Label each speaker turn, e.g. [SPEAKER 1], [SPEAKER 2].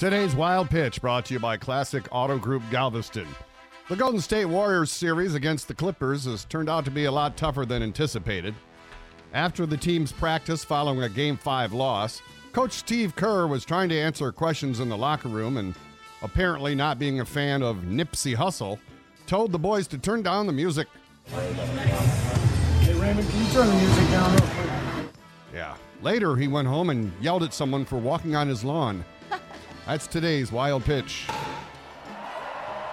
[SPEAKER 1] Today's Wild Pitch brought to you by Classic Auto Group Galveston. The Golden State Warriors series against the Clippers has turned out to be a lot tougher than anticipated. After the team's practice following a Game 5 loss, Coach Steve Kerr was trying to answer questions in the locker room and, apparently not being a fan of Nipsey Hussle, told the boys to turn down the music.
[SPEAKER 2] Hey Raymond, can you turn the music down real quick?
[SPEAKER 1] Yeah. Later, he went home and yelled at someone for walking on his lawn. That's today's Wild Pitch.